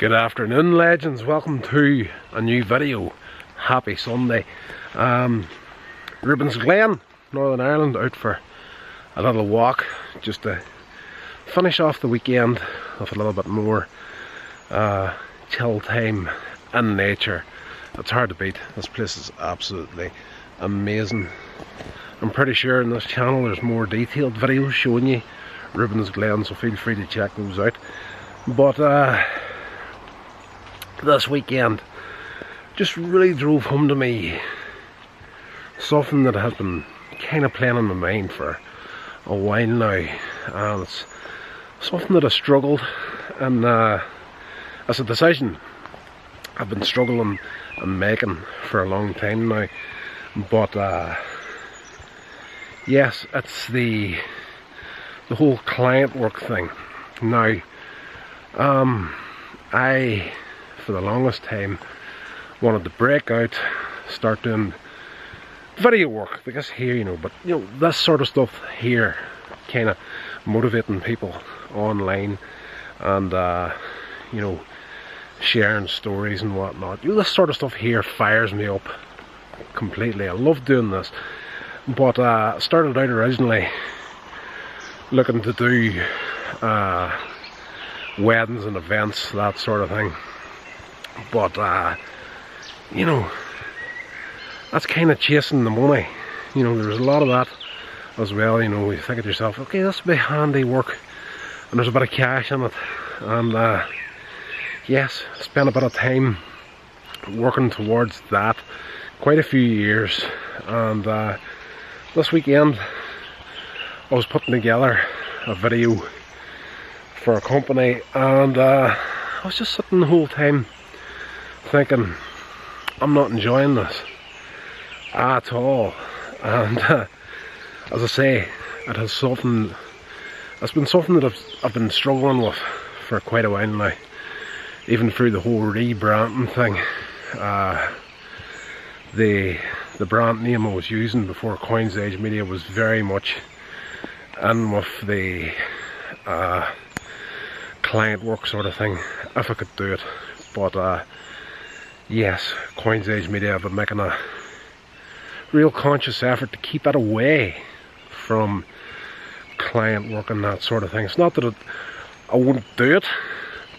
Good afternoon legends, welcome to a new video. Happy Sunday. Um, Rubens Glen, Northern Ireland, out for a little walk just to finish off the weekend with a little bit more uh, chill time in nature. It's hard to beat, this place is absolutely amazing. I'm pretty sure in this channel there's more detailed videos showing you Rubens Glen, so feel free to check those out. But uh, this weekend. Just really drove home to me. Something that has been kind of playing on my mind for a while now and it's something that I struggled and uh, as a decision I've been struggling and making for a long time now but uh, yes it's the the whole client work thing. Now um, I for the longest time wanted to break out, start doing video work because here, you know, but you know, this sort of stuff here kind of motivating people online and uh, you know, sharing stories and whatnot. You know, this sort of stuff here fires me up completely. I love doing this, but uh, started out originally looking to do uh, weddings and events, that sort of thing. But, uh, you know, that's kind of chasing the money. You know, there's a lot of that as well. You know, you think to yourself, okay, this will be handy work, and there's a bit of cash in it. And, uh, yes, spent a bit of time working towards that quite a few years. And uh, this weekend, I was putting together a video for a company, and uh, I was just sitting the whole time thinking, I'm not enjoying this at all. And uh, as I say, it has something, it's been something that I've, I've been struggling with for quite a while now. Even through the whole rebranding thing. Uh, the the brand name I was using before Coins Age Media was very much in with the uh, client work sort of thing, if I could do it. But uh, yes, Coins Age Media have been making a real conscious effort to keep that away from client work and that sort of thing. It's not that it, I wouldn't do it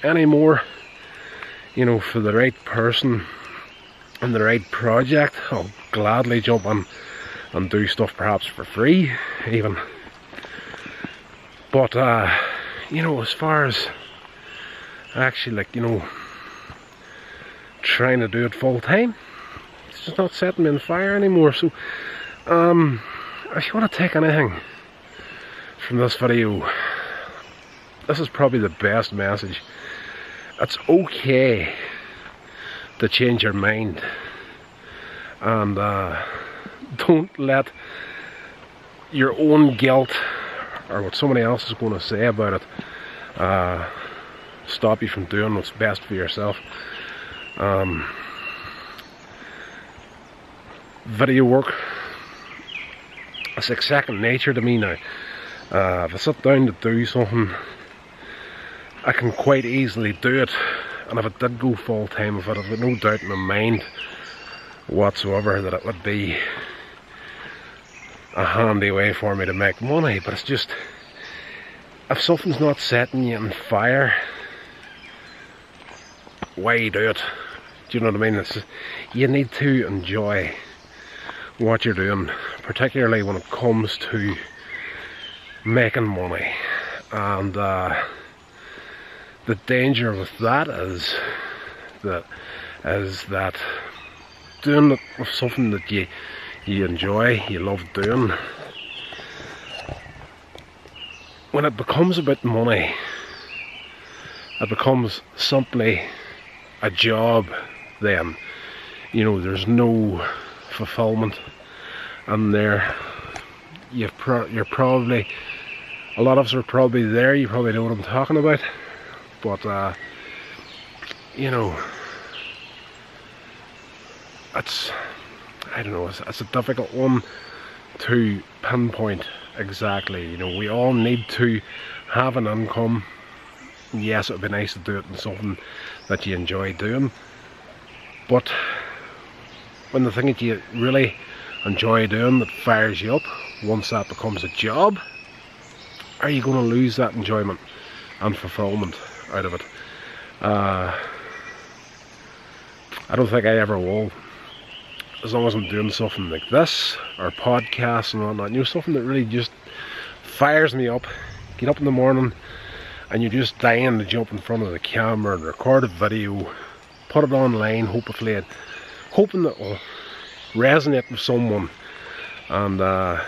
anymore, you know, for the right person and the right project. I'll gladly jump on and do stuff perhaps for free, even. But, uh, you know, as far as actually, like, you know, trying to do it full time. It's just not setting me on fire anymore. So, um, if you want to take anything from this video, this is probably the best message. It's okay to change your mind. And uh, don't let your own guilt or what somebody else is going to say about it uh, stop you from doing what's best for yourself. Um, video work, it's like second nature to me now. Uh, if I sit down to do something, I can quite easily do it. And if it did go full time, if it had no doubt in my mind whatsoever that it would be a handy way for me to make money. But it's just, if something's not setting you on fire, do it? Do you know what I mean? It's, you need to enjoy what you're doing, particularly when it comes to making money. And uh, the danger with that is that is that doing it with something that you you enjoy, you love doing. When it becomes about money, it becomes simply a job then. You know there's no fulfillment and there. You've pro you're probably a lot of us are probably there you probably know what I'm talking about. But uh, you know it's I don't know it's, it's a difficult one to pinpoint exactly. You know we all need to have an income yes it would be nice to do it in something that you enjoy doing. But when the thing that you really enjoy doing that fires you up, once that becomes a job, are you going to lose that enjoyment and fulfillment out of it? Uh, I don't think I ever will. As long as I'm doing something like this, or podcasts and whatnot, you know, something that really just fires me up. Get up in the morning and you're just dying to jump in front of the camera and record a video, put it online, hopefully, hoping that will resonate with someone and, uh,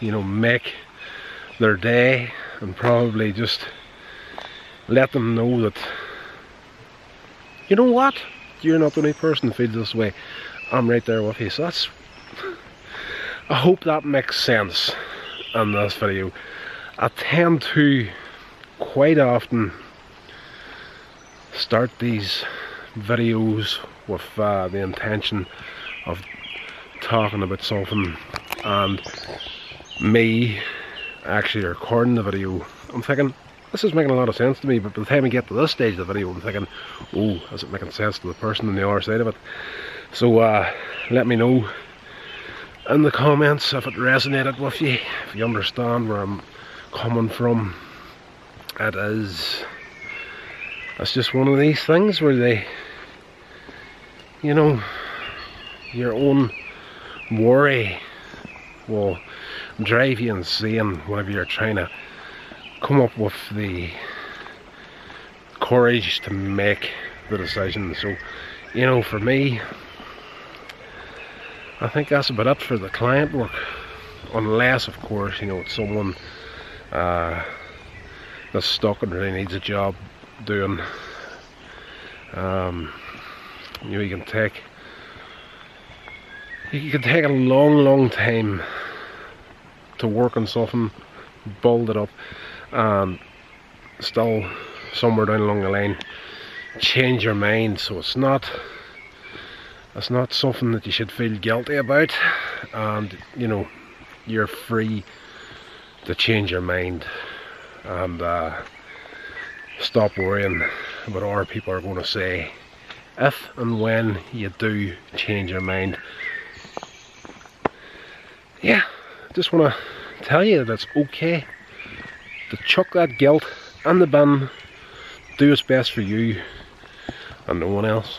you know, make their day and probably just let them know that, you know what, you're not the only person who feels this way. I'm right there with you. So that's, I hope that makes sense in this video. I tend to quite often start these videos with uh, the intention of talking about something and me actually recording the video. I'm thinking this is making a lot of sense to me but by the time I get to this stage of the video I'm thinking oh is it making sense to the person on the other side of it? So uh, let me know in the comments if it resonated with you if you understand where I'm coming from it is. It's just one of these things where they you know your own worry will drive you insane whenever you're trying to come up with the courage to make the decision. So you know for me I think that's about it for the client work. Unless of course you know it's someone uh, that's stuck and really needs a job doing. Um, you know, you can take you can take a long, long time to work on something, build it up, and still somewhere down along the line change your mind. So it's not it's not something that you should feel guilty about, and you know you're free to change your mind and uh, stop worrying about what other people are going to say if and when you do change your mind. Yeah, just want to tell you that it's okay to chuck that guilt in the bin, do what's best for you and no one else.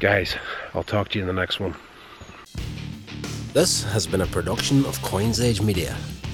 Guys, I'll talk to you in the next one. This has been a production of Coins Media.